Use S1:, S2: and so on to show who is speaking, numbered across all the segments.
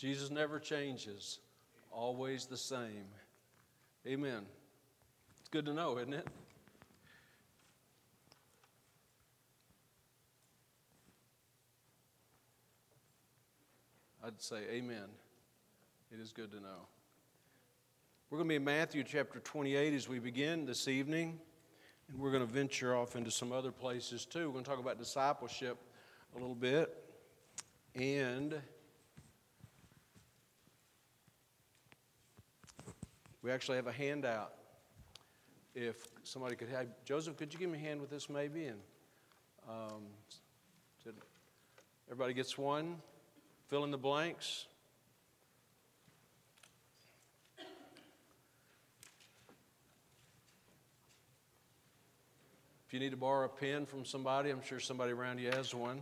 S1: Jesus never changes, always the same. Amen. It's good to know, isn't it? I'd say amen. It is good to know. We're going to be in Matthew chapter 28 as we begin this evening, and we're going to venture off into some other places too. We're going to talk about discipleship a little bit. And we actually have a handout. If somebody could have, Joseph, could you give me a hand with this maybe? And um, everybody gets one. Fill in the blanks. If you need to borrow a pen from somebody, I'm sure somebody around you has one.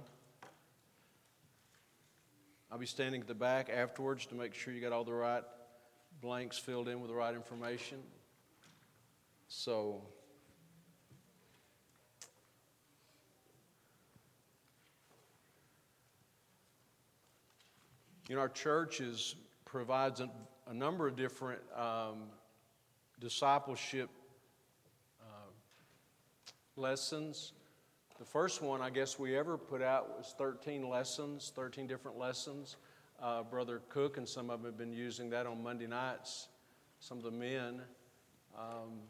S1: I'll be standing at the back afterwards to make sure you got all the right blanks filled in with the right information. So, you know, our church is, provides a, a number of different um, discipleship lessons. The first one, I guess, we ever put out was 13 lessons, 13 different lessons. Uh, Brother Cook and some of them have been using that on Monday nights, some of the men. Um,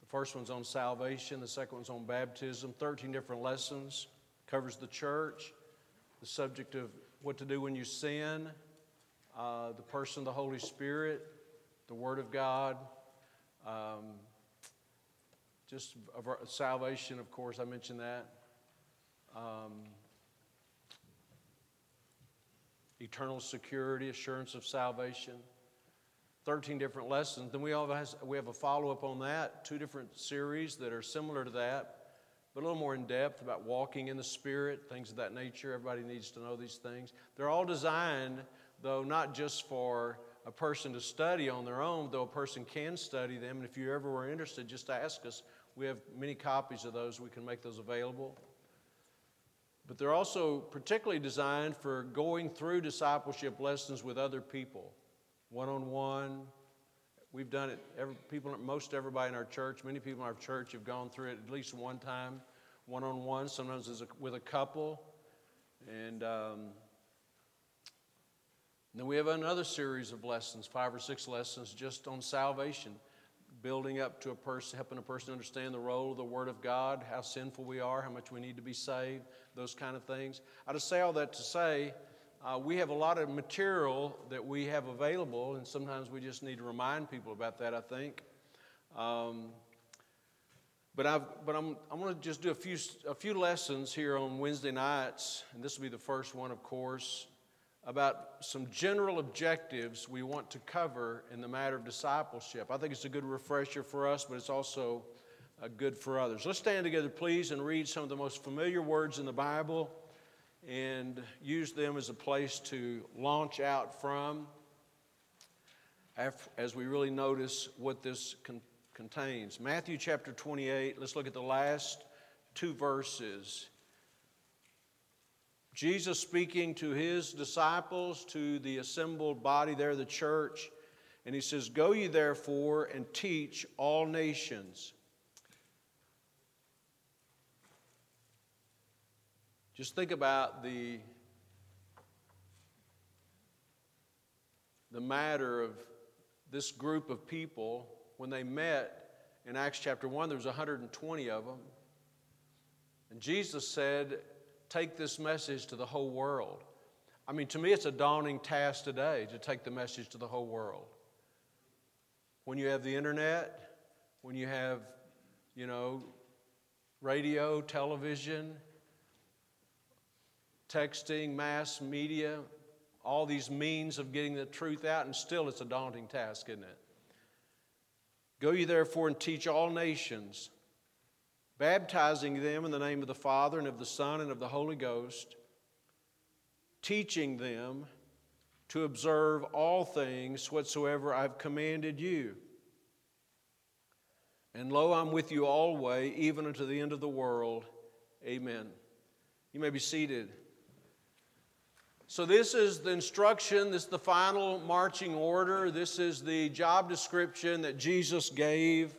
S1: the first one's on salvation, the second one's on baptism, 13 different lessons, covers the church, the subject of what to do when you sin, uh, the person of the Holy Spirit, the Word of God. Um, just salvation, of course, I mentioned that. Um, eternal security, assurance of salvation. 13 different lessons. Then we, have, we have a follow up on that, two different series that are similar to that, but a little more in depth about walking in the Spirit, things of that nature. Everybody needs to know these things. They're all designed, though, not just for a person to study on their own, though a person can study them. And if you ever were interested, just ask us. We have many copies of those. We can make those available. But they're also particularly designed for going through discipleship lessons with other people, one on one. We've done it. Every, people, most everybody in our church, many people in our church have gone through it at least one time, one on one. Sometimes a, with a couple, and um, then we have another series of lessons, five or six lessons, just on salvation building up to a person, helping a person understand the role of the Word of God, how sinful we are, how much we need to be saved, those kind of things. I just say all that to say uh, we have a lot of material that we have available, and sometimes we just need to remind people about that, I think. Um, but, I've, but I'm, I'm going to just do a few, a few lessons here on Wednesday nights, and this will be the first one, of course about some general objectives we want to cover in the matter of discipleship. I think it's a good refresher for us, but it's also uh, good for others. Let's stand together, please, and read some of the most familiar words in the Bible and use them as a place to launch out from as we really notice what this con- contains. Matthew chapter 28, let's look at the last two verses. Jesus speaking to his disciples, to the assembled body there, the church, and he says, Go ye therefore and teach all nations. Just think about the, the matter of this group of people when they met in Acts chapter 1, there was 120 of them. And Jesus said, take this message to the whole world. I mean, to me, it's a daunting task today to take the message to the whole world. When you have the internet, when you have, you know, radio, television, texting, mass media, all these means of getting the truth out, and still it's a daunting task, isn't it? Go ye therefore and teach all nations baptizing them in the name of the Father and of the Son and of the Holy Ghost, teaching them to observe all things whatsoever I've commanded you. And lo, I'm with you always, even unto the end of the world. Amen. You may be seated. So, this is the instruction, this is the final marching order, this is the job description that Jesus gave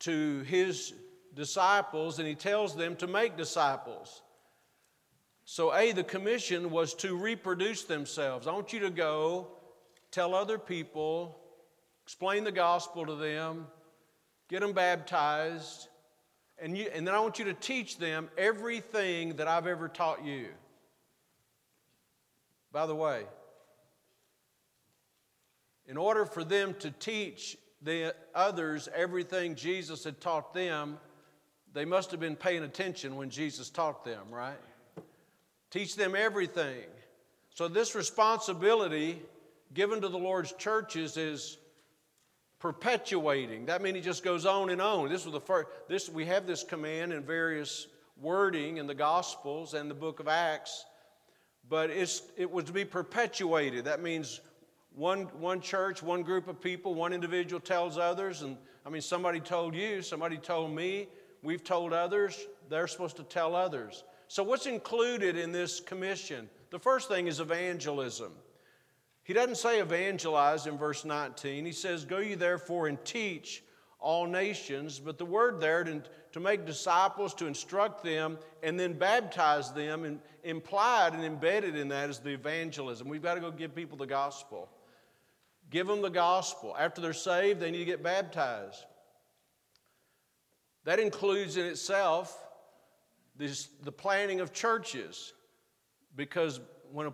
S1: to his disciples, and he tells them to make disciples. So, A, the commission was to reproduce themselves. I want you to go tell other people, explain the gospel to them, get them baptized, and, you, and then I want you to teach them everything that I've ever taught you. By the way, in order for them to teach the others everything Jesus had taught them, they must have been paying attention when Jesus taught them, right? Teach them everything. So, this responsibility given to the Lord's churches is perpetuating. That means it just goes on and on. This was the first, this, we have this command in various wording in the Gospels and the book of Acts, but it's, it was to be perpetuated. That means one, one church, one group of people, one individual tells others, and I mean, somebody told you, somebody told me, we've told others, they're supposed to tell others. So, what's included in this commission? The first thing is evangelism. He doesn't say evangelize in verse 19. He says, Go ye therefore and teach all nations. But the word there, to, to make disciples, to instruct them, and then baptize them, and implied and embedded in that is the evangelism. We've got to go give people the gospel. Give them the gospel. After they're saved, they need to get baptized. That includes in itself this, the planning of churches. Because when a,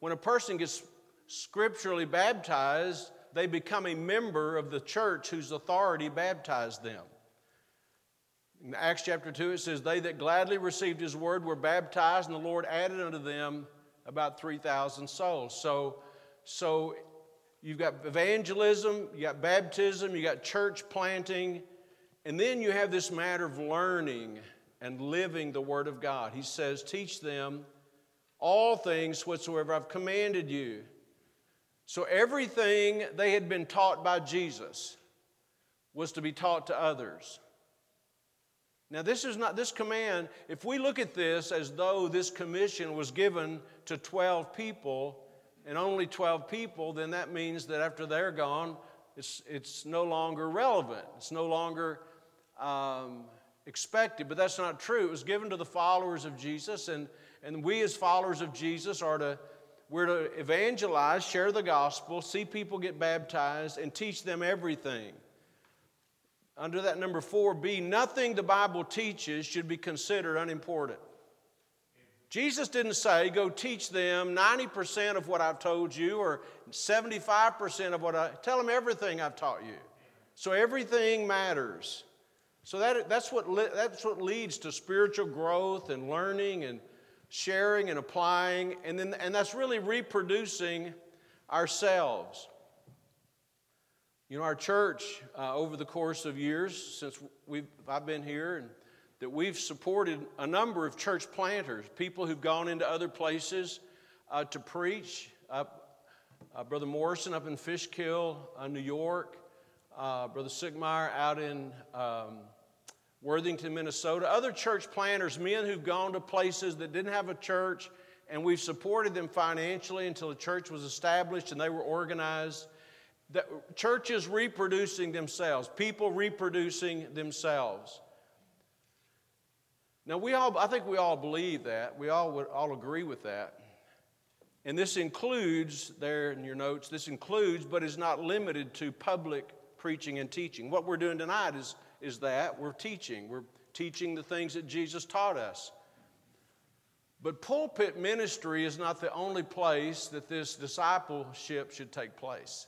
S1: when a person gets scripturally baptized, they become a member of the church whose authority baptized them. In Acts chapter 2, it says, They that gladly received his word were baptized, and the Lord added unto them about 3,000 souls. So, so you've got evangelism, you got baptism, you got church planting, and then you have this matter of learning and living the word of God. He says, Teach them all things whatsoever I've commanded you. So everything they had been taught by Jesus was to be taught to others. Now, this is not this command, if we look at this as though this commission was given to 12 people and only 12 people, then that means that after they're gone, it's, it's no longer relevant. It's no longer um, expected. But that's not true. It was given to the followers of Jesus, and, and we as followers of Jesus are to we're to evangelize, share the gospel, see people get baptized, and teach them everything. Under that number four, B, nothing the Bible teaches should be considered unimportant. Jesus didn't say, go teach them 90% of what I've told you or 75% of what I tell them everything I've taught you. So everything matters. So that, that's, what, that's what leads to spiritual growth and learning and sharing and applying, and, then, and that's really reproducing ourselves. You know, our church, uh, over the course of years since we've, I've been here, and that we've supported a number of church planters, people who've gone into other places uh, to preach. Uh, Brother Morrison up in Fishkill, uh, New York, uh, Brother Sigmeyer out in um, Worthington, Minnesota, other church planters, men who've gone to places that didn't have a church, and we've supported them financially until the church was established and they were organized. The churches reproducing themselves, people reproducing themselves. Now, we all, I think we all believe that. We all would all agree with that. And this includes, there in your notes, this includes, but is not limited to public preaching and teaching. What we're doing tonight is is that we're teaching. We're teaching the things that Jesus taught us. But pulpit ministry is not the only place that this discipleship should take place.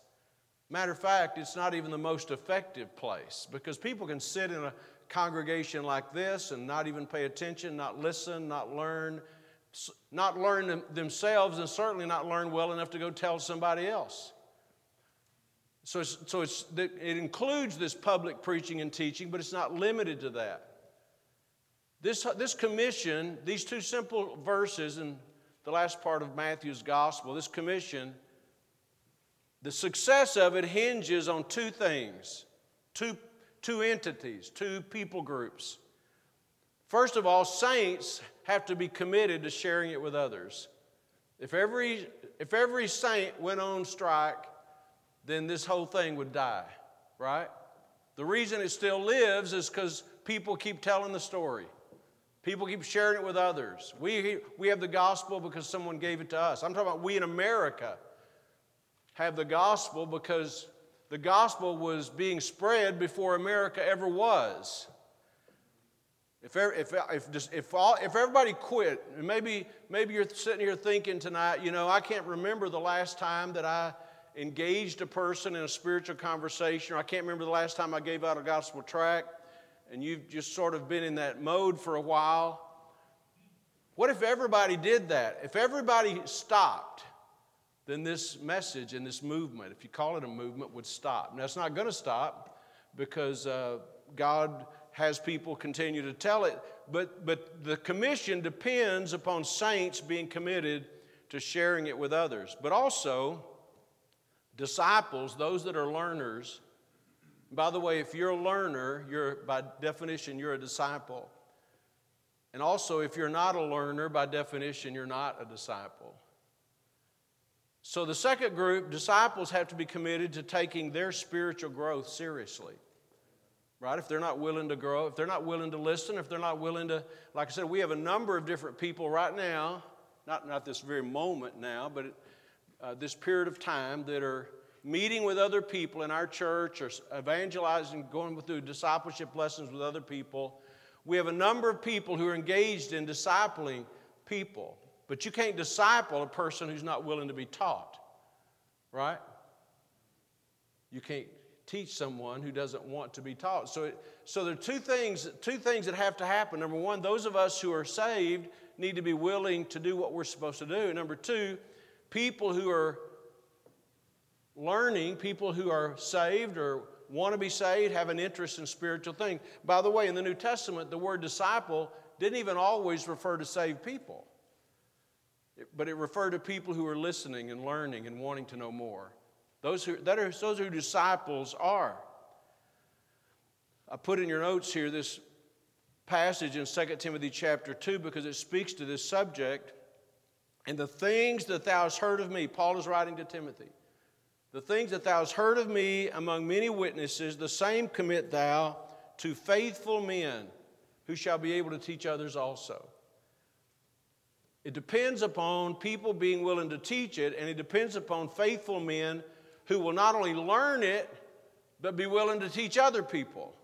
S1: Matter of fact, it's not even the most effective place because people can sit in a congregation like this and not even pay attention, not listen, not learn, not learn themselves, and certainly not learn well enough to go tell somebody else. So, it's, so it's, it includes this public preaching and teaching, but it's not limited to that. This, this commission, these two simple verses in the last part of Matthew's gospel, this commission, the success of it hinges on two things, two, two entities, two people groups. First of all, saints have to be committed to sharing it with others. If every, if every saint went on strike, then this whole thing would die, right? The reason it still lives is because people keep telling the story. People keep sharing it with others. We, we have the gospel because someone gave it to us. I'm talking about we in America have the gospel because the gospel was being spread before America ever was. If, if, if, if, all, if everybody quit, maybe, maybe you're sitting here thinking tonight, you know, I can't remember the last time that I engaged a person in a spiritual conversation, or I can't remember the last time I gave out a gospel tract and you've just sort of been in that mode for a while. What if everybody did that? If everybody stopped, then this message and this movement, if you call it a movement, would stop. Now, it's not going to stop because uh, God has people continue to tell it, but, but the commission depends upon saints being committed to sharing it with others. But also, disciples, those that are learners, by the way, if you're a learner, you're by definition you're a disciple. And also, if you're not a learner, by definition, you're not a disciple. So, the second group, disciples have to be committed to taking their spiritual growth seriously. Right? If they're not willing to grow, if they're not willing to listen, if they're not willing to, like I said, we have a number of different people right now, not, not this very moment now, but uh, this period of time that are meeting with other people in our church or evangelizing, going through discipleship lessons with other people. We have a number of people who are engaged in discipling people, but you can't disciple a person who's not willing to be taught, right? You can't teach someone who doesn't want to be taught. So, it, so there are two things, two things that have to happen. Number one, those of us who are saved need to be willing to do what we're supposed to do. Number two, people who are learning, people who are saved or want to be saved have an interest in spiritual things. By the way, in the New Testament, the word disciple didn't even always refer to saved people, but it referred to people who are listening and learning and wanting to know more. Those who, that are, those who disciples are. I put in your notes here this passage in 2 Timothy chapter 2 because it speaks to this subject. And the things that thou hast heard of me, Paul is writing to Timothy. The things that thou hast heard of me among many witnesses, the same commit thou to faithful men who shall be able to teach others also. It depends upon people being willing to teach it, and it depends upon faithful men who will not only learn it, but be willing to teach other people.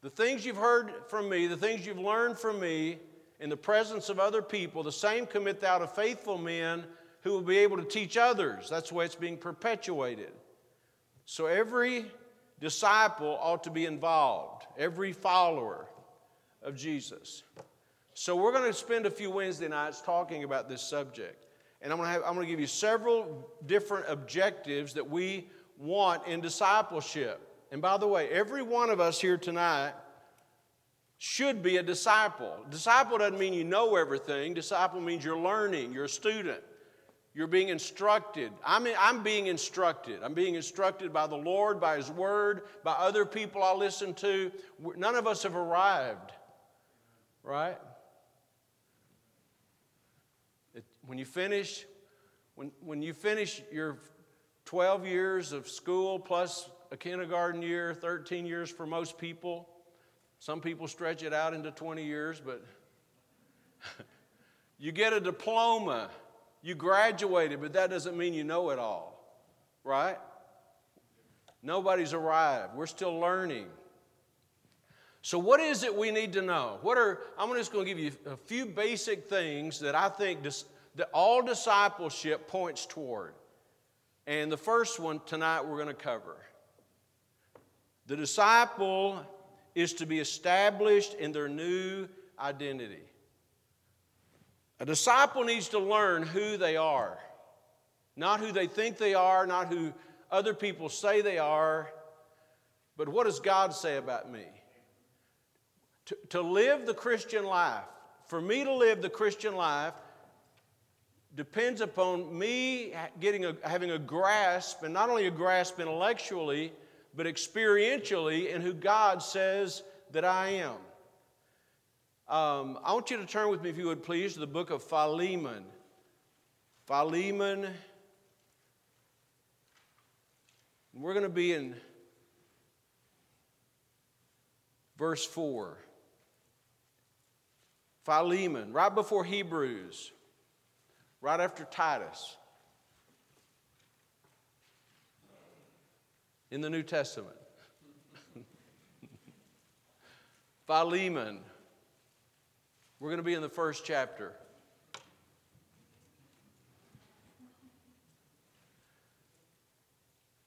S1: The things you've heard from me, the things you've learned from me in the presence of other people, the same commit thou to faithful men who will be able to teach others. That's the way it's being perpetuated. So every disciple ought to be involved, every follower of Jesus. So we're going to spend a few Wednesday nights talking about this subject. And I'm going, to have, I'm going to give you several different objectives that we want in discipleship. And by the way, every one of us here tonight should be a disciple. Disciple doesn't mean you know everything, disciple means you're learning, you're a student. You're being instructed. I'm, I'm being instructed. I'm being instructed by the Lord, by His Word, by other people I listen to. None of us have arrived, right? It, when you finish, when, when you finish your 12 years of school plus a kindergarten year, 13 years for most people, some people stretch it out into 20 years, but you get a diploma you graduated, but that doesn't mean you know it all, right? Nobody's arrived. We're still learning. So, what is it we need to know? What are I'm just going to give you a few basic things that I think dis, that all discipleship points toward. And the first one tonight we're going to cover. The disciple is to be established in their new identity. A disciple needs to learn who they are, not who they think they are, not who other people say they are, but what does God say about me? To, to live the Christian life, for me to live the Christian life, depends upon me getting a, having a grasp, and not only a grasp intellectually, but experientially in who God says that I am. Um, I want you to turn with me, if you would please, to the book of Philemon. Philemon. We're going to be in verse 4. Philemon, right before Hebrews, right after Titus. In the New Testament. Philemon. We're going to be in the first chapter.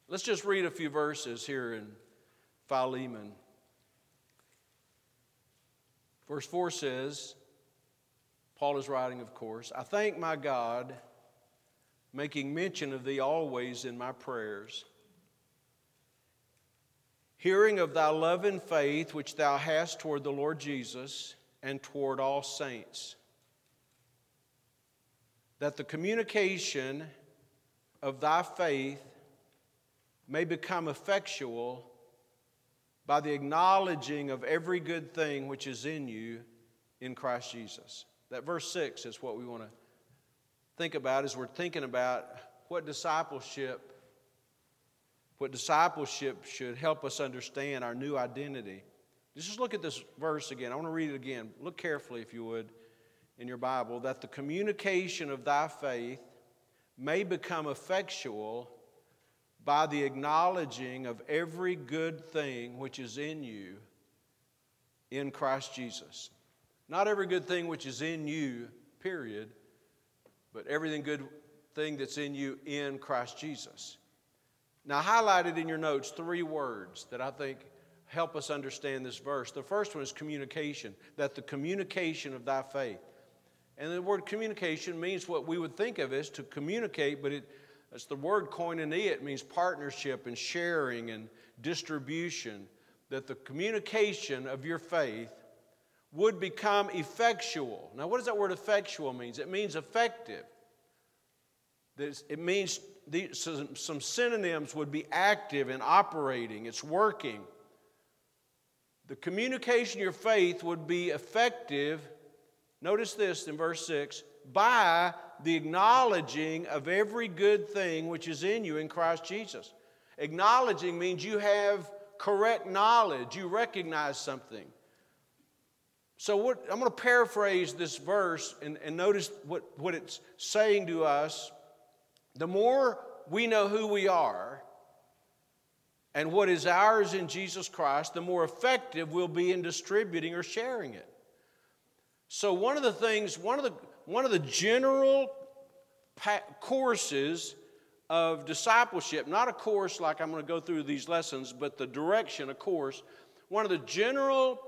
S1: Let's just read a few verses here in Philemon. Verse 4 says, Paul is writing, of course, I thank my God, making mention of thee always in my prayers, hearing of thy love and faith which thou hast toward the Lord Jesus and toward all saints, that the communication of thy faith may become effectual by the acknowledging of every good thing which is in you in Christ Jesus. That verse 6 is what we want to think about as we're thinking about what discipleship what discipleship should help us understand our new identity. Just look at this verse again. I want to read it again. Look carefully, if you would, in your Bible, that the communication of thy faith may become effectual by the acknowledging of every good thing which is in you in Christ Jesus. Not every good thing which is in you, period, but everything good thing that's in you in Christ Jesus. Now, highlighted in your notes three words that I think help us understand this verse. The first one is communication, that the communication of thy faith. And the word communication means what we would think of as to communicate, but it it's the word koinonia. It means partnership and sharing and distribution. That the communication of your faith would become effectual. Now, what does that word effectual means? It means effective. It means some synonyms would be active and operating. It's working. The communication of your faith would be effective. Notice this in verse 6 by the acknowledging of every good thing which is in you in Christ Jesus. Acknowledging means you have correct knowledge, you recognize something. So, what, I'm going to paraphrase this verse and, and notice what, what it's saying to us. The more we know who we are and what is ours in Jesus Christ, the more effective we'll be in distributing or sharing it. So, one of the things, one of the, one of the general pa- courses of discipleship, not a course like I'm going to go through these lessons, but the direction, a course, one of the general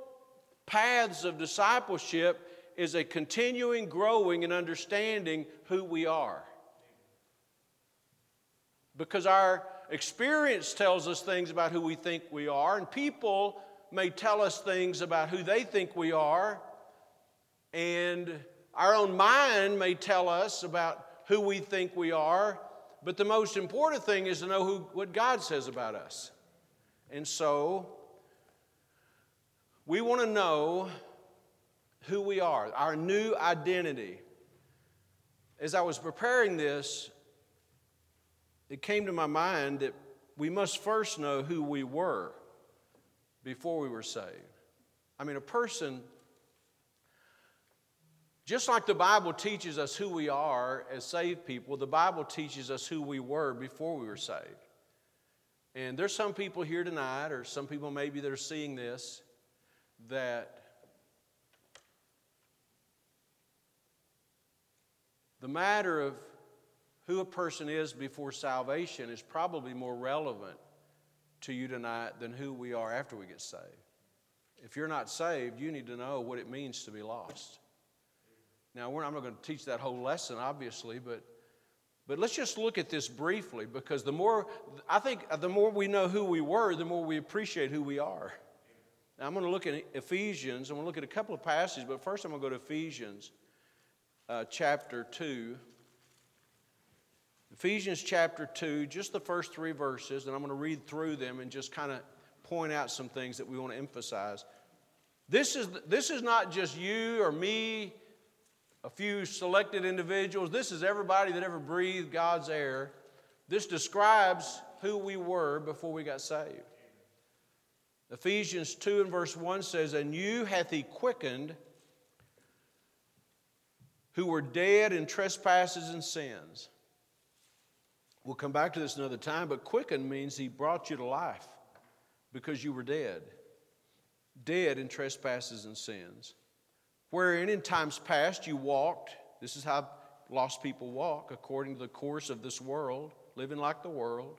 S1: paths of discipleship is a continuing growing and understanding who we are. Because our experience tells us things about who we think we are, and people may tell us things about who they think we are, and our own mind may tell us about who we think we are, but the most important thing is to know who, what God says about us. And so, we want to know who we are, our new identity. As I was preparing this, it came to my mind that we must first know who we were before we were saved. I mean, a person just like the Bible teaches us who we are as saved people, the Bible teaches us who we were before we were saved. And there's some people here tonight, or some people maybe that are seeing this, that the matter of who a person is before salvation is probably more relevant to you tonight than who we are after we get saved. If you're not saved, you need to know what it means to be lost. Now, I'm not going to teach that whole lesson, obviously, but, but let's just look at this briefly because the more, I think the more we know who we were, the more we appreciate who we are. Now, I'm going to look at Ephesians. I'm going to look at a couple of passages, but first I'm going to go to Ephesians uh, chapter 2. Ephesians chapter 2, just the first three verses, and I'm going to read through them and just kind of point out some things that we want to emphasize. This is, this is not just you or me a few selected individuals. This is everybody that ever breathed God's air. This describes who we were before we got saved. Ephesians 2 and verse 1 says, And you hath he quickened who were dead in trespasses and sins. We'll come back to this another time, but quicken means he brought you to life because you were dead. Dead in trespasses and sins. Wherein in times past you walked, this is how lost people walk, according to the course of this world, living like the world,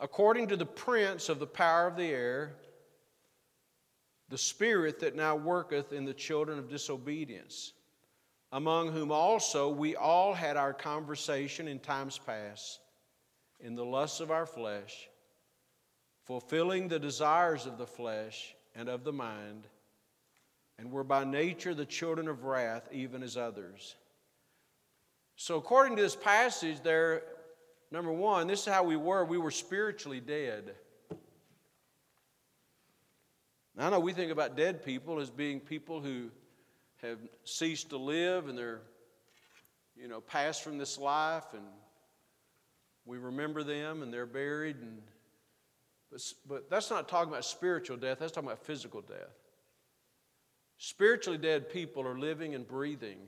S1: according to the prince of the power of the air, the spirit that now worketh in the children of disobedience, among whom also we all had our conversation in times past, in the lusts of our flesh, fulfilling the desires of the flesh and of the mind and were by nature the children of wrath, even as others. So, according to this passage, there, number one, this is how we were. We were spiritually dead. Now, I know we think about dead people as being people who have ceased to live and they're, you know, passed from this life, and we remember them and they're buried. And, but, but that's not talking about spiritual death, that's talking about physical death. Spiritually dead people are living and breathing.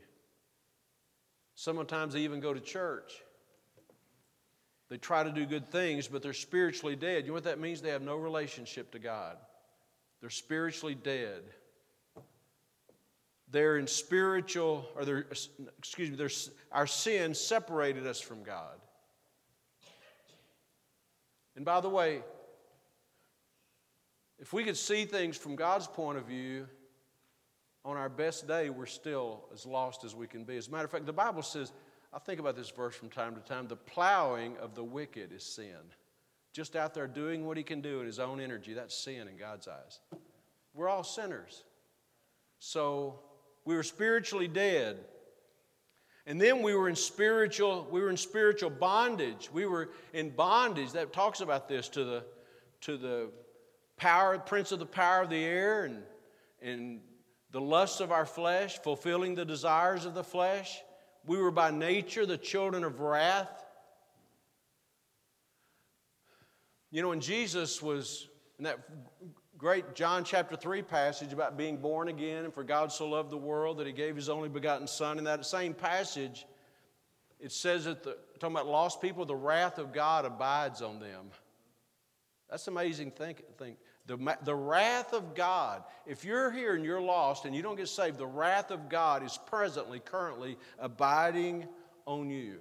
S1: Sometimes they even go to church. They try to do good things, but they're spiritually dead. You know what that means? They have no relationship to God. They're spiritually dead. They're in spiritual, or they're, excuse me, our sin separated us from God. And by the way, if we could see things from God's point of view, on our best day, we're still as lost as we can be. As a matter of fact, the Bible says, I think about this verse from time to time the plowing of the wicked is sin. Just out there doing what he can do in his own energy, that's sin in God's eyes. We're all sinners. So we were spiritually dead. And then we were in spiritual, we were in spiritual bondage. We were in bondage. That talks about this to the to the power, prince of the power of the air, and and the lusts of our flesh, fulfilling the desires of the flesh. We were by nature the children of wrath. You know, when Jesus was in that great John chapter 3 passage about being born again and for God so loved the world that he gave his only begotten Son, in that same passage, it says that the, talking about lost people, the wrath of God abides on them. That's amazing think, think. The, the wrath of God, if you're here and you're lost and you don't get saved, the wrath of God is presently, currently abiding on you.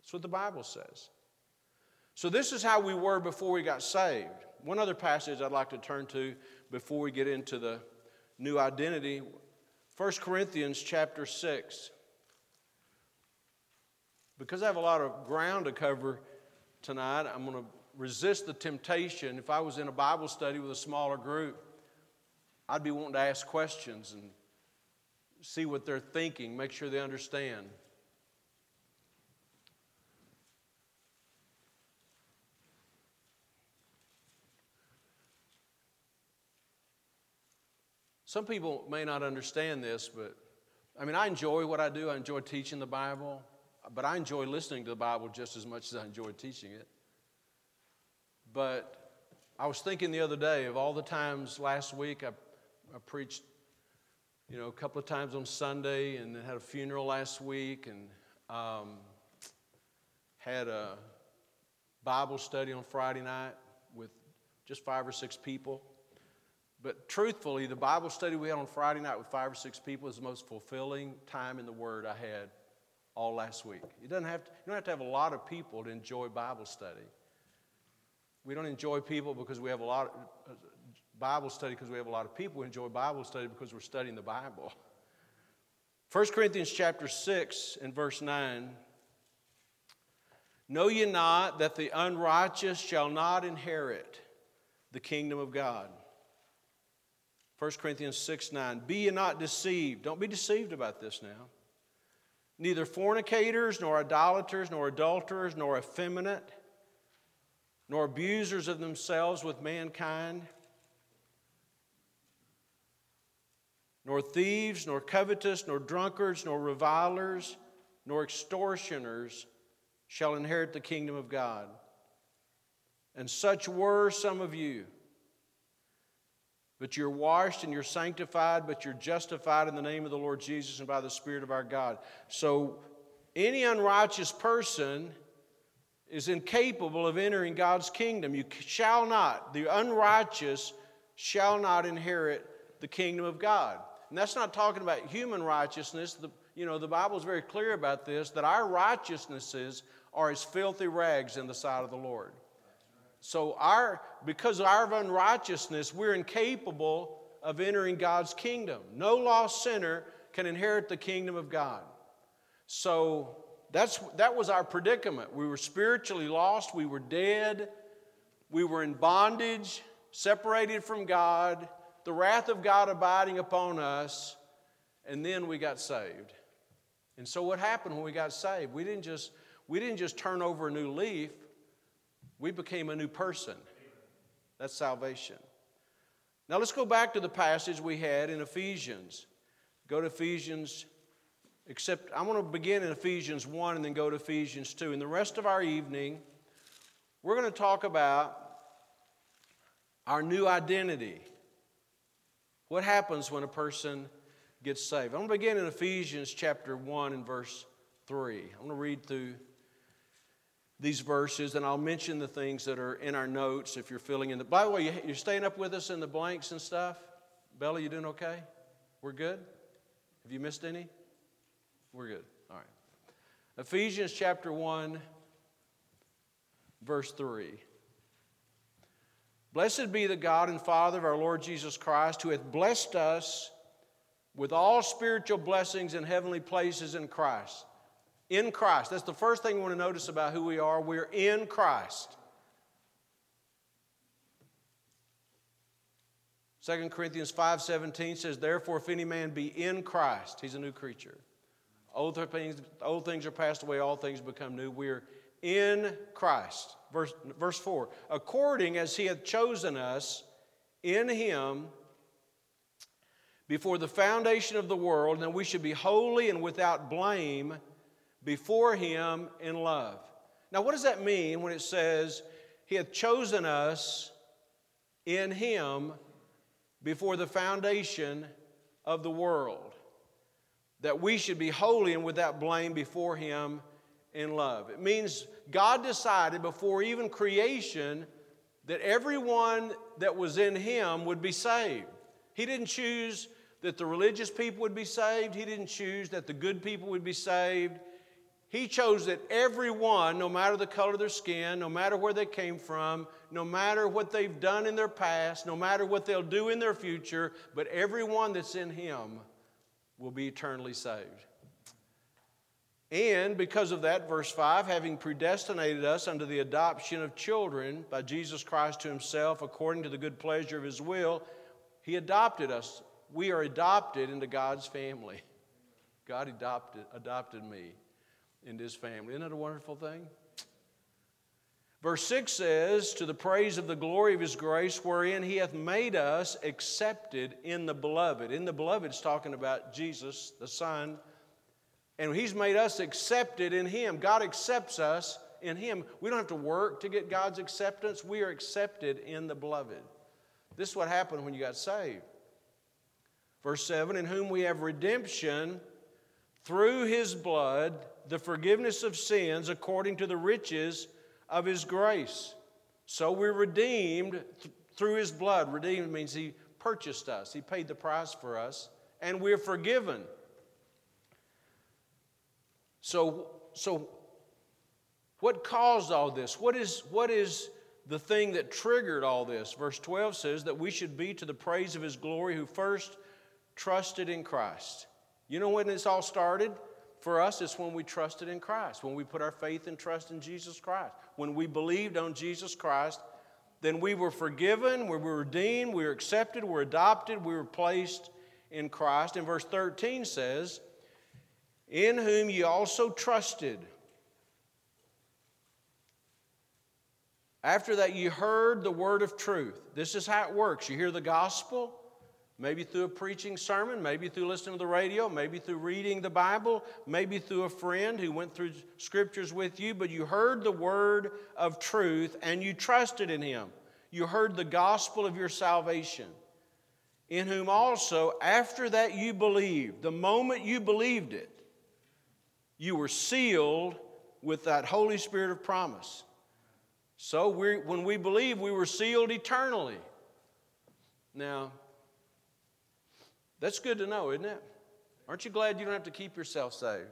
S1: That's what the Bible says. So, this is how we were before we got saved. One other passage I'd like to turn to before we get into the new identity 1 Corinthians chapter 6. Because I have a lot of ground to cover tonight, I'm going to resist the temptation. If I was in a Bible study with a smaller group, I'd be wanting to ask questions and see what they're thinking, make sure they understand. Some people may not understand this, but I mean, I enjoy what I do. I enjoy teaching the Bible, but I enjoy listening to the Bible just as much as I enjoy teaching it. But I was thinking the other day of all the times last week I, I preached, you know, a couple of times on Sunday and then had a funeral last week and um, had a Bible study on Friday night with just five or six people. But truthfully, the Bible study we had on Friday night with five or six people is the most fulfilling time in the Word I had all last week. You, doesn't have to, you don't have to have a lot of people to enjoy Bible study. We don't enjoy people because we have a lot of Bible study because we have a lot of people. We enjoy Bible study because we're studying the Bible. 1 Corinthians chapter 6 and verse 9. Know ye not that the unrighteous shall not inherit the kingdom of God? 1 Corinthians 6 9. Be ye not deceived. Don't be deceived about this now. Neither fornicators, nor idolaters, nor adulterers, nor effeminate nor abusers of themselves with mankind, nor thieves, nor covetous, nor drunkards, nor revilers, nor extortioners shall inherit the kingdom of God. And such were some of you. But you're washed and you're sanctified, but you're justified in the name of the Lord Jesus and by the Spirit of our God. So, any unrighteous person is incapable of entering God's kingdom. You shall not, the unrighteous shall not inherit the kingdom of God. And that's not talking about human righteousness. The, you know, the Bible is very clear about this that our righteousnesses are as filthy rags in the sight of the Lord. So, our, because of our unrighteousness, we're incapable of entering God's kingdom. No lost sinner can inherit the kingdom of God. So, that's, that was our predicament. We were spiritually lost, we were dead, we were in bondage, separated from God, the wrath of God abiding upon us, and then we got saved. And so, what happened when we got saved? We didn't just, we didn't just turn over a new leaf we became a new person. That's salvation. Now let's go back to the passage we had in Ephesians. Go to Ephesians, except I want to begin in Ephesians 1 and then go to Ephesians 2. In the rest of our evening, we're going to talk about our new identity. What happens when a person gets saved? I'm going to begin in Ephesians chapter 1 and verse 3. I'm going to read through these verses, and I'll mention the things that are in our notes if you're filling in the. By the way, you're staying up with us in the blanks and stuff. Bella, you doing okay? We're good. Have you missed any? We're good. All right. Ephesians chapter one, verse three. Blessed be the God and Father of our Lord Jesus Christ, who hath blessed us with all spiritual blessings in heavenly places in Christ in Christ. That's the first thing we want to notice about who we are. We're in Christ. 2 Corinthians 5:17 says, Therefore, if any man be in Christ, he's a new creature. Old things, old things are passed away, all things become new. We're in Christ. Verse, verse 4 According as he hath chosen us in him before the foundation of the world, that we should be holy and without blame before Him in love. Now, what does that mean when it says, He hath chosen us in Him before the foundation of the world? That we should be holy and without blame before Him in love. It means God decided before even creation that everyone that was in Him would be saved. He didn't choose that the religious people would be saved, He didn't choose that the good people would be saved. He chose that everyone, no matter the color of their skin, no matter where they came from, no matter what they've done in their past, no matter what they'll do in their future, but everyone that's in Him will be eternally saved. And because of that, verse 5, having predestinated us unto the adoption of children by Jesus Christ to Himself, according to the good pleasure of His will, He adopted us. We are adopted into God's family. God adopted, adopted me into his family. Isn't that a wonderful thing? Verse 6 says, To the praise of the glory of his grace, wherein he hath made us accepted in the beloved. In the beloved, it's talking about Jesus, the Son. And he's made us accepted in him. God accepts us in him. We don't have to work to get God's acceptance. We are accepted in the beloved. This is what happened when you got saved. Verse 7 In whom we have redemption through his blood the forgiveness of sins according to the riches of his grace. So we're redeemed th- through his blood. Redeemed means he purchased us, he paid the price for us, and we're forgiven. So, so what caused all this? What is, what is the thing that triggered all this? Verse 12 says that we should be to the praise of his glory who first trusted in Christ. You know when this all started? For us, it's when we trusted in Christ, when we put our faith and trust in Jesus Christ. When we believed on Jesus Christ, then we were forgiven, we were redeemed, we were accepted, we were adopted, we were placed in Christ. And verse 13 says, In whom ye also trusted. After that, you heard the word of truth. This is how it works. You hear the gospel, Maybe through a preaching sermon, maybe through listening to the radio, maybe through reading the Bible, maybe through a friend who went through scriptures with you, but you heard the word of truth and you trusted in him. You heard the gospel of your salvation, in whom also, after that you believed, the moment you believed it, you were sealed with that Holy Spirit of promise. So when we believe, we were sealed eternally. Now, that's good to know, isn't it? Aren't you glad you don't have to keep yourself saved?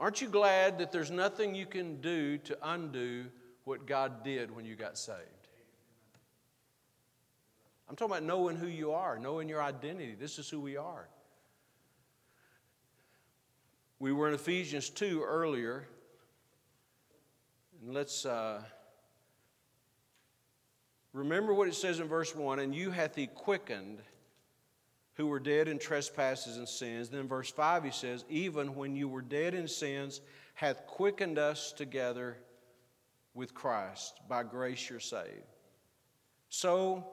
S1: Aren't you glad that there's nothing you can do to undo what God did when you got saved? I'm talking about knowing who you are, knowing your identity. This is who we are. We were in Ephesians 2 earlier. And let's. Uh, Remember what it says in verse 1 and you hath he quickened who were dead in trespasses and sins. Then verse 5 he says, Even when you were dead in sins, hath quickened us together with Christ. By grace you're saved. So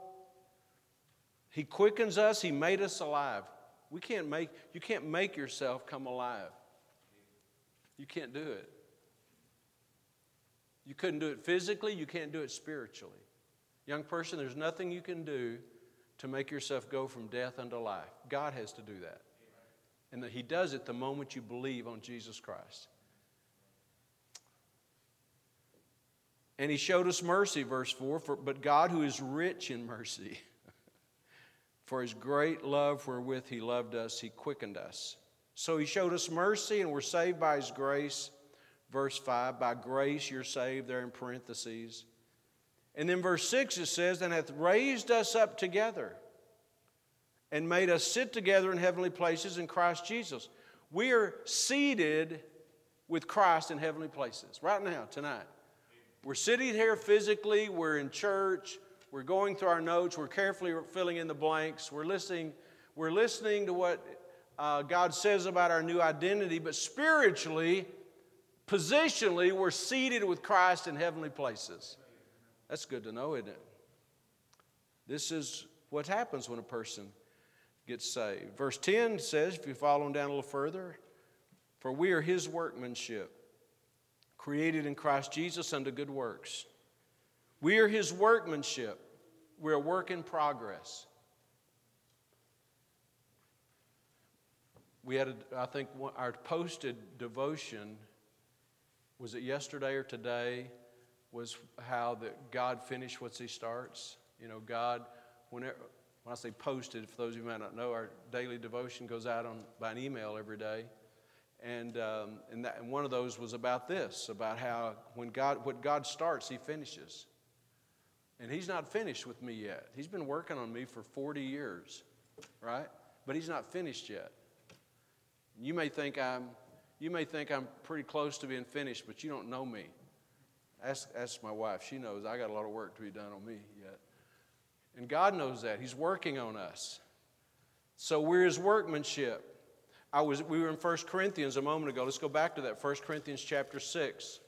S1: he quickens us, he made us alive. We can't make, you can't make yourself come alive. You can't do it. You couldn't do it physically, you can't do it spiritually. Young person, there's nothing you can do to make yourself go from death unto life. God has to do that. And that He does it the moment you believe on Jesus Christ. And He showed us mercy, verse 4 for, But God, who is rich in mercy, for His great love wherewith He loved us, He quickened us. So He showed us mercy, and we're saved by His grace. Verse 5 By grace you're saved, there in parentheses. And then verse 6 it says, And hath raised us up together and made us sit together in heavenly places in Christ Jesus. We are seated with Christ in heavenly places right now, tonight. We're sitting here physically, we're in church, we're going through our notes, we're carefully filling in the blanks, we're listening, we're listening to what uh, God says about our new identity, but spiritually, positionally, we're seated with Christ in heavenly places. That's good to know, isn't it? This is what happens when a person gets saved. Verse 10 says, if you follow on down a little further, for we are his workmanship, created in Christ Jesus unto good works. We are his workmanship. We're a work in progress. We had, a, I think, our posted devotion was it yesterday or today? Was how that God finished what He starts. You know, God, whenever, when I say posted, for those of you who might not know, our daily devotion goes out on, by an email every day. And, um, and, that, and one of those was about this, about how when God, what God starts, He finishes. And He's not finished with me yet. He's been working on me for 40 years, right? But He's not finished yet. You may think I'm, you may think I'm pretty close to being finished, but you don't know me. Ask, ask my wife. She knows I got a lot of work to be done on me yet. And God knows that. He's working on us. So we're His workmanship. I was, we were in 1 Corinthians a moment ago. Let's go back to that. 1 Corinthians chapter 6.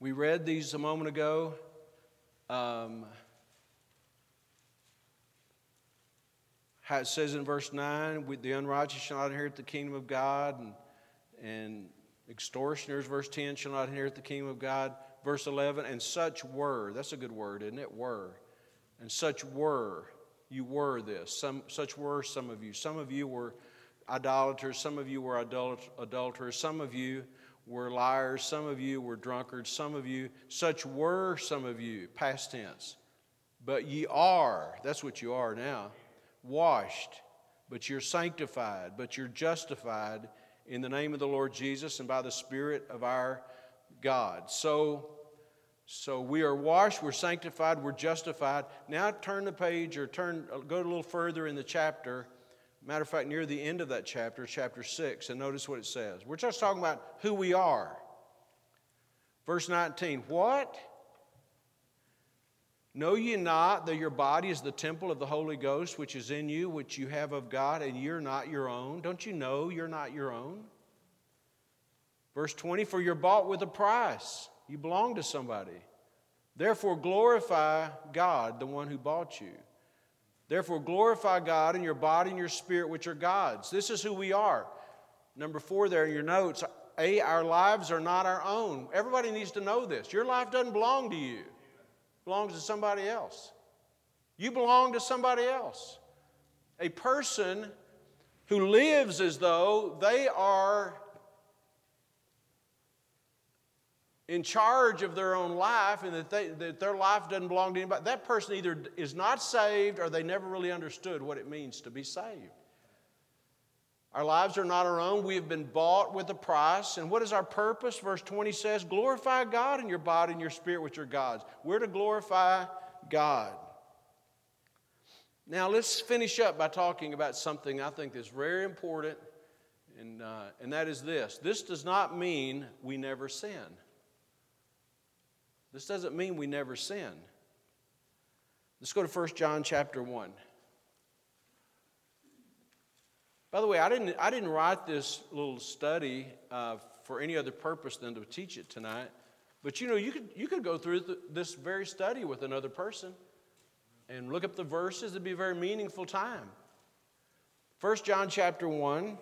S1: We read these a moment ago. Um, how it says in verse 9, the unrighteous shall not inherit the kingdom of God, and, and extortioners, verse 10, shall not inherit the kingdom of God. Verse 11, and such were, that's a good word, isn't it? Were. And such were, you were this. Some, such were some of you. Some of you were idolaters, some of you were adult, adulterers, some of you were liars, some of you were drunkards, some of you, such were some of you, past tense. But ye are, that's what you are now washed, but you're sanctified, but you're justified in the name of the Lord Jesus and by the Spirit of our God. So, so we are washed, we're sanctified, we're justified. Now turn the page or turn, go a little further in the chapter. Matter of fact, near the end of that chapter, chapter 6, and notice what it says. We're just talking about who we are. Verse 19, what? Know ye not that your body is the temple of the Holy Ghost which is in you, which you have of God, and you're not your own? Don't you know you're not your own? Verse 20 For you're bought with a price, you belong to somebody. Therefore, glorify God, the one who bought you. Therefore, glorify God in your body and your spirit, which are God's. This is who we are. Number four, there in your notes A, our lives are not our own. Everybody needs to know this. Your life doesn't belong to you, belongs to somebody else. You belong to somebody else. A person who lives as though they are in charge of their own life and that, they, that their life doesn't belong to anybody, that person either is not saved or they never really understood what it means to be saved. Our lives are not our own. We have been bought with a price. And what is our purpose? Verse 20 says, Glorify God in your body and your spirit, which are God's. We're to glorify God. Now, let's finish up by talking about something I think that's very important, and, uh, and that is this. This does not mean we never sin. This doesn't mean we never sin. Let's go to 1 John chapter 1. By the way, I didn't, I didn't write this little study uh, for any other purpose than to teach it tonight. But you know, you could, you could go through the, this very study with another person and look up the verses. It'd be a very meaningful time. 1 John chapter 1,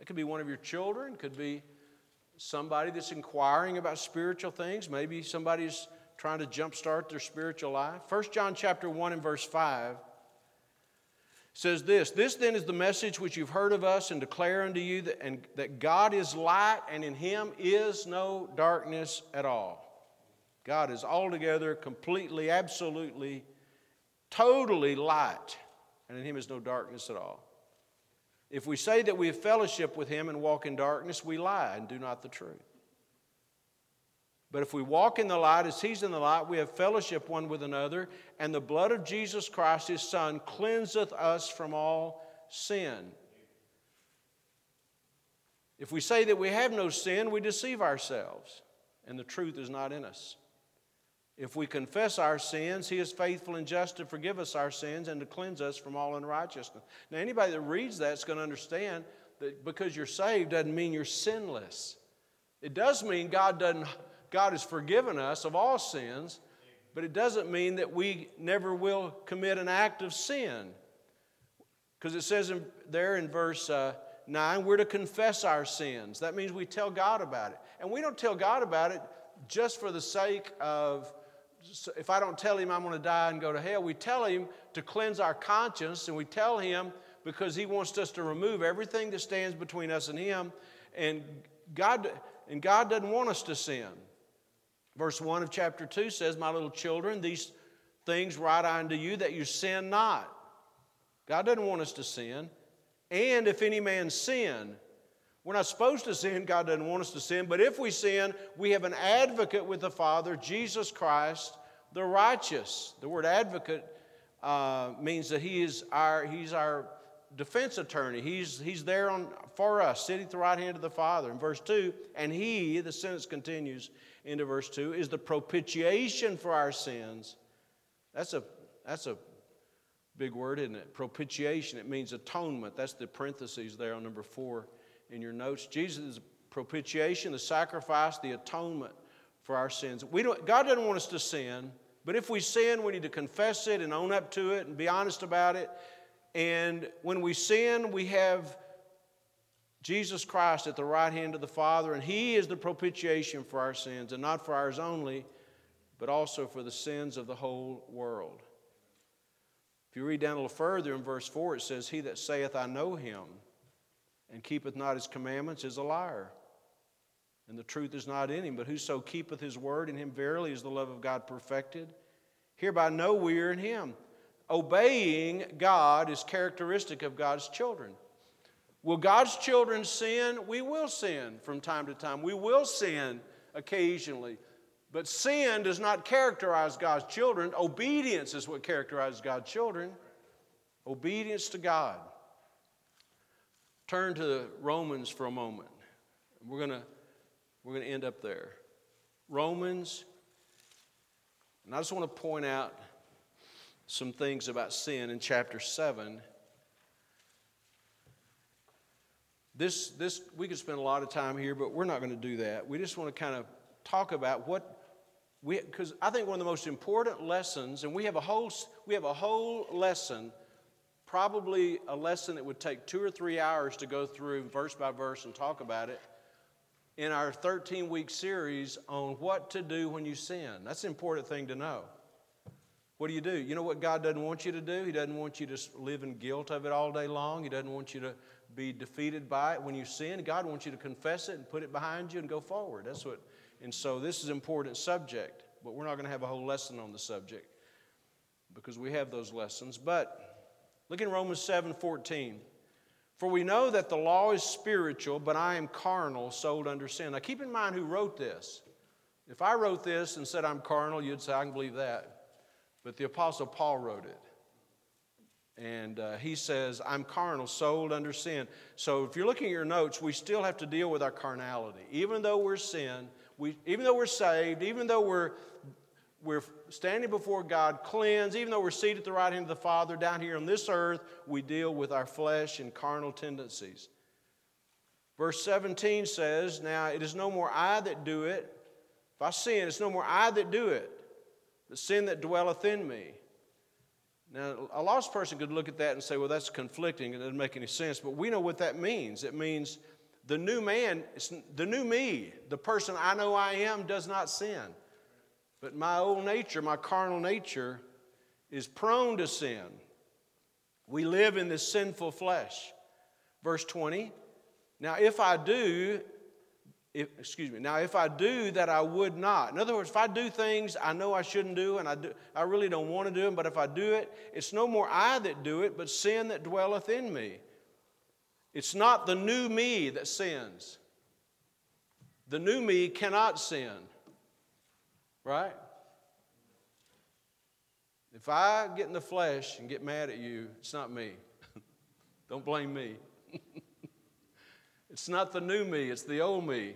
S1: it could be one of your children, it could be somebody that's inquiring about spiritual things. Maybe somebody's trying to jumpstart their spiritual life. 1 John chapter 1 and verse 5 says this This then is the message which you've heard of us and declare unto you that, and, that God is light and in him is no darkness at all. God is altogether, completely, absolutely, totally light, and in him is no darkness at all. If we say that we have fellowship with him and walk in darkness, we lie and do not the truth. But if we walk in the light as he's in the light, we have fellowship one with another, and the blood of Jesus Christ, his Son, cleanseth us from all sin. If we say that we have no sin, we deceive ourselves, and the truth is not in us. If we confess our sins, He is faithful and just to forgive us our sins and to cleanse us from all unrighteousness. Now, anybody that reads that is going to understand that because you're saved doesn't mean you're sinless. It does mean God, doesn't, God has forgiven us of all sins, but it doesn't mean that we never will commit an act of sin. Because it says in, there in verse uh, 9, we're to confess our sins. That means we tell God about it. And we don't tell God about it just for the sake of if I don't tell him I'm going to die and go to hell, we tell him to cleanse our conscience, and we tell him because he wants us to remove everything that stands between us and him. And God, and God doesn't want us to sin. Verse 1 of chapter 2 says, My little children, these things write I unto you that you sin not. God doesn't want us to sin. And if any man sin, we're not supposed to sin. God doesn't want us to sin. But if we sin, we have an advocate with the Father, Jesus Christ, the righteous. The word advocate uh, means that he is our, he's our defense attorney. He's, he's there on, for us, sitting at the right hand of the Father. In verse 2, and he, the sentence continues into verse 2, is the propitiation for our sins. That's a, that's a big word, isn't it? Propitiation. It means atonement. That's the parentheses there on number 4 in your notes. Jesus is propitiation, the sacrifice, the atonement for our sins. We don't, God doesn't want us to sin, but if we sin, we need to confess it and own up to it and be honest about it. And when we sin, we have Jesus Christ at the right hand of the Father, and He is the propitiation for our sins, and not for ours only, but also for the sins of the whole world. If you read down a little further in verse 4, it says, He that saith, I know Him, and keepeth not his commandments is a liar. And the truth is not in him. But whoso keepeth his word, in him verily is the love of God perfected. Hereby know we are in him. Obeying God is characteristic of God's children. Will God's children sin? We will sin from time to time. We will sin occasionally. But sin does not characterize God's children. Obedience is what characterizes God's children. Obedience to God turn to Romans for a moment. We're going we're going to end up there. Romans, and I just want to point out some things about sin in chapter 7. This, this, we could spend a lot of time here, but we're not going to do that. We just want to kind of talk about what we, because I think one of the most important lessons, and we have a whole, we have a whole lesson, probably a lesson that would take two or three hours to go through verse by verse and talk about it, in our 13 week series on what to do when you sin. That's an important thing to know. What do you do? You know what God doesn't want you to do? He doesn't want you to live in guilt of it all day long. He doesn't want you to be defeated by it when you sin. God wants you to confess it and put it behind you and go forward. That's what and so this is an important subject, but we're not going to have a whole lesson on the subject because we have those lessons. But look in Romans 7 14. For we know that the law is spiritual, but I am carnal, sold under sin. Now keep in mind who wrote this. If I wrote this and said I'm carnal, you'd say, I can believe that. But the Apostle Paul wrote it. And uh, he says, I'm carnal, sold under sin. So if you're looking at your notes, we still have to deal with our carnality. Even though we're sin, we, even though we're saved, even though we're, we're standing before God cleansed, even though we're seated at the right hand of the Father down here on this earth, we deal with our flesh and carnal tendencies. Verse 17 says, Now it is no more I that do it. If I sin, it's no more I that do it, the sin that dwelleth in me. Now, a lost person could look at that and say, well, that's conflicting. It doesn't make any sense. But we know what that means. It means the new man, the new me, the person I know I am, does not sin. But my old nature, my carnal nature, is prone to sin. We live in this sinful flesh. Verse 20. Now, if I do, if, excuse me, now if I do that I would not. In other words, if I do things I know I shouldn't do and I, do, I really don't want to do them, but if I do it, it's no more I that do it, but sin that dwelleth in me. It's not the new me that sins. The new me cannot sin. Right? If I get in the flesh and get mad at you, it's not me. Don't blame me. it's not the new me, it's the old me.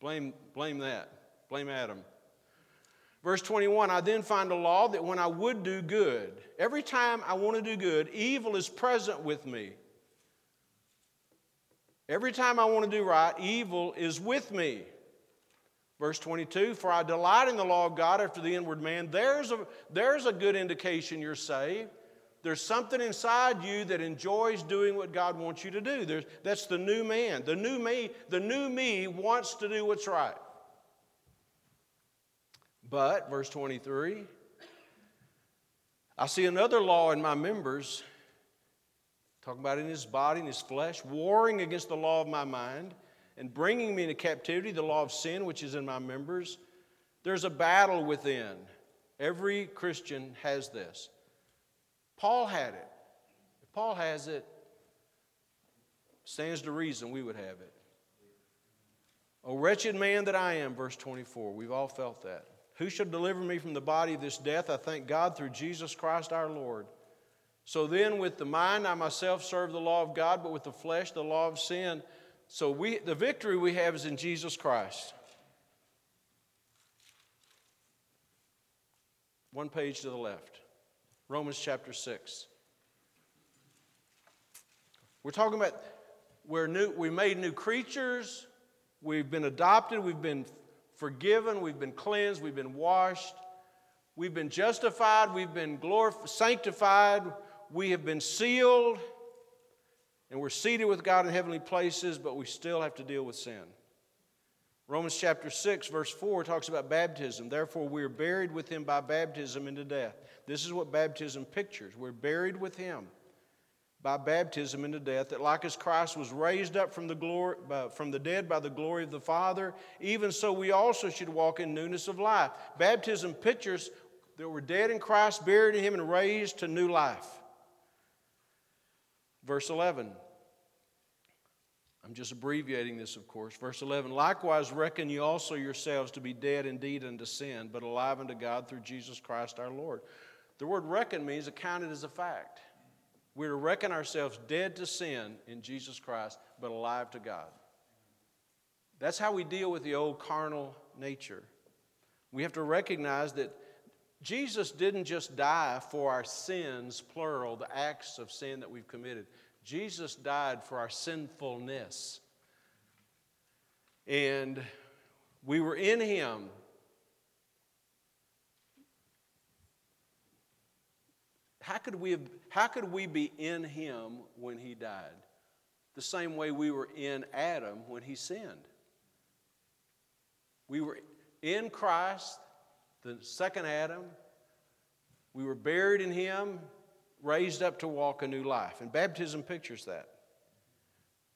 S1: Blame, blame that. Blame Adam. Verse 21 I then find a law that when I would do good, every time I want to do good, evil is present with me. Every time I want to do right, evil is with me. Verse 22 For I delight in the law of God after the inward man. There's a, there's a good indication you're saved. There's something inside you that enjoys doing what God wants you to do. There's, that's the new man. The new me, the new me wants to do what's right. But, verse 23, I see another law in my members talking about in his body, in his flesh, warring against the law of my mind and bringing me into captivity, the law of sin which is in my members. There's a battle within. Every Christian has this. Paul had it. If Paul has it, stands to reason we would have it. O wretched man that I am, verse 24. We've all felt that. Who shall deliver me from the body of this death? I thank God through Jesus Christ our Lord. So then, with the mind, I myself serve the law of God, but with the flesh, the law of sin. So we, the victory we have is in Jesus Christ. One page to the left, Romans chapter 6. We're talking about we're new, we made new creatures, we've been adopted, we've been forgiven, we've been cleansed, we've been washed, we've been justified, we've been glorified, sanctified, we have been sealed. And we're seated with God in heavenly places, but we still have to deal with sin. Romans chapter 6, verse 4 talks about baptism. Therefore, we are buried with him by baptism into death. This is what baptism pictures. We're buried with him by baptism into death, that like as Christ was raised up from the, glory, from the dead by the glory of the Father, even so we also should walk in newness of life. Baptism pictures that we're dead in Christ, buried in him, and raised to new life. Verse 11. I'm just abbreviating this, of course. Verse 11 Likewise, reckon you also yourselves to be dead indeed unto sin, but alive unto God through Jesus Christ our Lord. The word reckon means accounted as a fact. We're to reckon ourselves dead to sin in Jesus Christ, but alive to God. That's how we deal with the old carnal nature. We have to recognize that Jesus didn't just die for our sins, plural, the acts of sin that we've committed. Jesus died for our sinfulness. And we were in Him. How could, we have, how could we be in Him when He died? The same way we were in Adam when he sinned. We were in Christ, the second Adam. We were buried in Him, raised up to walk a new life. And baptism pictures that.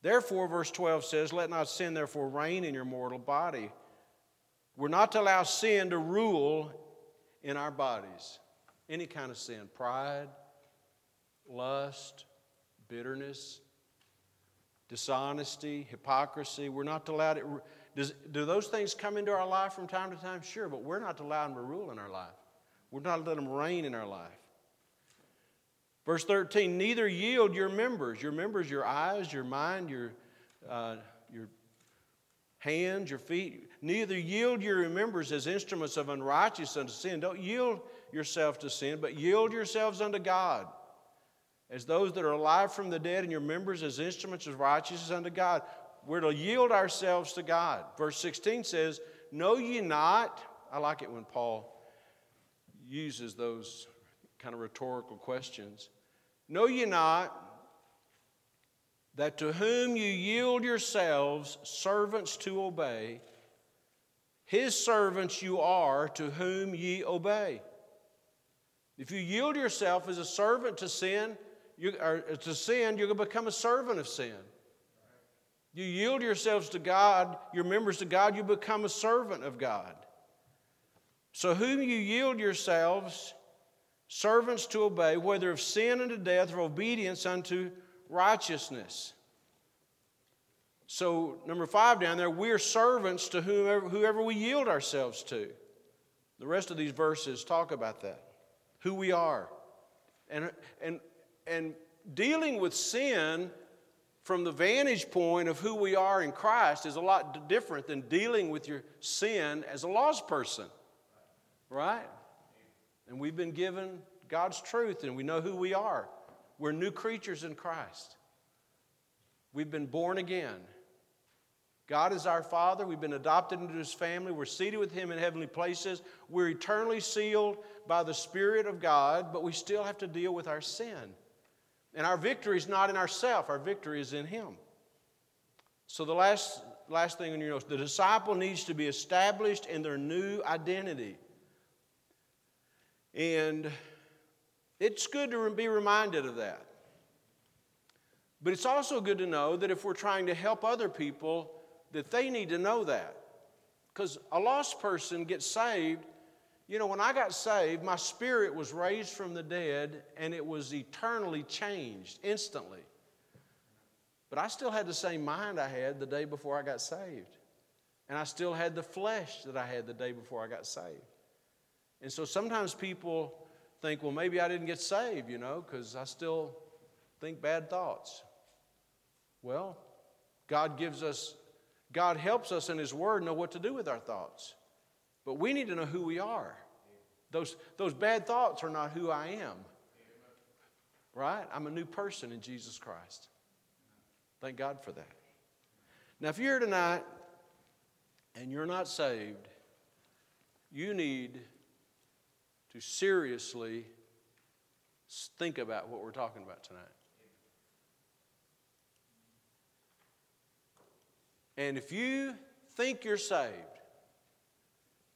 S1: Therefore, verse 12 says, Let not sin therefore reign in your mortal body. We're not to allow sin to rule in our bodies. Any kind of sin pride, lust, bitterness, dishonesty, hypocrisy. We're not to allow it. Does, do those things come into our life from time to time? Sure, but we're not to allow them to rule in our life. We're not to let them reign in our life. Verse 13, neither yield your members, your members, your eyes, your mind, your, uh, your hands, your feet, neither yield your members as instruments of unrighteousness unto sin. Don't yield yourself to sin, but yield yourselves unto God as those that are alive from the dead, and your members as instruments of righteousness unto God. We're to yield ourselves to God. Verse 16 says, Know ye not, I like it when Paul uses those kind of rhetorical questions. Know ye not that to whom you yield yourselves servants to obey, his servants you are to whom ye obey. If you yield yourself as a servant to sin, you, or to sin, you're going to become a servant of sin. You yield yourselves to God, your members to God, you become a servant of God. So, whom you yield yourselves servants to obey, whether of sin unto death or obedience unto righteousness. So, number five down there, we're servants to whoever, whoever we yield ourselves to. The rest of these verses talk about that, who we are. And, and, and dealing with sin from the vantage point of who we are in Christ is a lot different than dealing with your sin as a lost person, right? And we've been given God's truth and we know who we are. We're new creatures in Christ. We've been born again. God is our Father. We've been adopted into His family. We're seated with Him in heavenly places. We're eternally sealed by the Spirit of God, but we still have to deal with our sin. And our victory is not in ourselves, our victory is in Him. So, the last, last thing on your notes the disciple needs to be established in their new identity. And it's good to be reminded of that. But it's also good to know that if we're trying to help other people, that they need to know that. Because a lost person gets saved. You know, when I got saved, my spirit was raised from the dead and it was eternally changed instantly. But I still had the same mind I had the day before I got saved. And I still had the flesh that I had the day before I got saved. And so sometimes people think, well, maybe I didn't get saved, you know, because I still think bad thoughts. Well, God gives us, God helps us in His Word know what to do with our thoughts. But we need to know who we are. Those, those bad thoughts are not who I am. Right? I'm a new person in Jesus Christ. Thank God for that. Now, if you're here tonight and you're not saved, you need to seriously think about what we're talking about tonight. And if you think you're saved,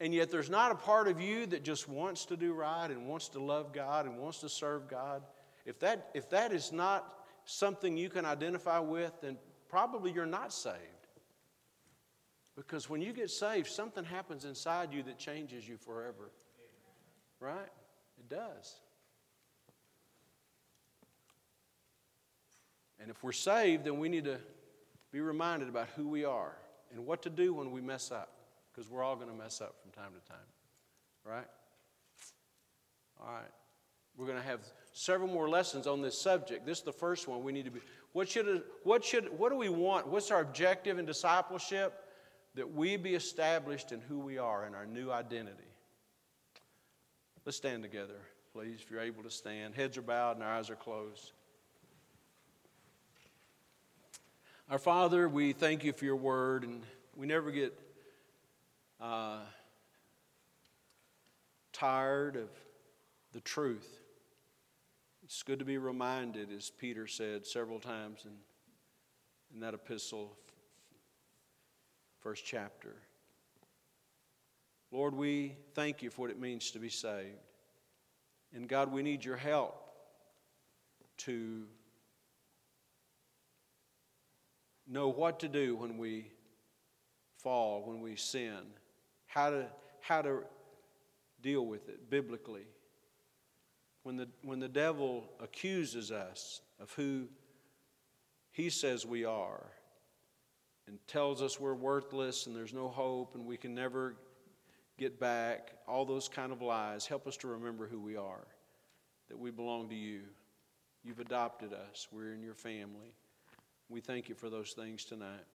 S1: and yet there's not a part of you that just wants to do right and wants to love God and wants to serve God, if that, if that is not something you can identify with, then probably you're not saved. Because when you get saved, something happens inside you that changes you forever. Right? It does. And if we're saved, then we need to be reminded about who we are and what to do when we mess up, because we're all going to mess up from time to time. Right? All right. We're going to have several more lessons on this subject. This is the first one. We need to be. What should? What should? What do we want? What's our objective in discipleship? That we be established in who we are in our new identity. Let's stand together, please, if you're able to stand. Heads are bowed and our eyes are closed. Our Father, we thank you for your word, and we never get uh, tired of the truth. It's good to be reminded, as Peter said several times in, in that epistle, first chapter. Lord, we thank you for what it means to be saved. And God, we need your help to know what to do when we fall, when we sin, how to, how to deal with it biblically. When the, when the devil accuses us of who he says we are and tells us we're worthless and there's no hope and we can never get back, all those kind of lies, help us to remember who we are, that we belong to you. You've adopted us, we're in your family. We thank you for those things tonight.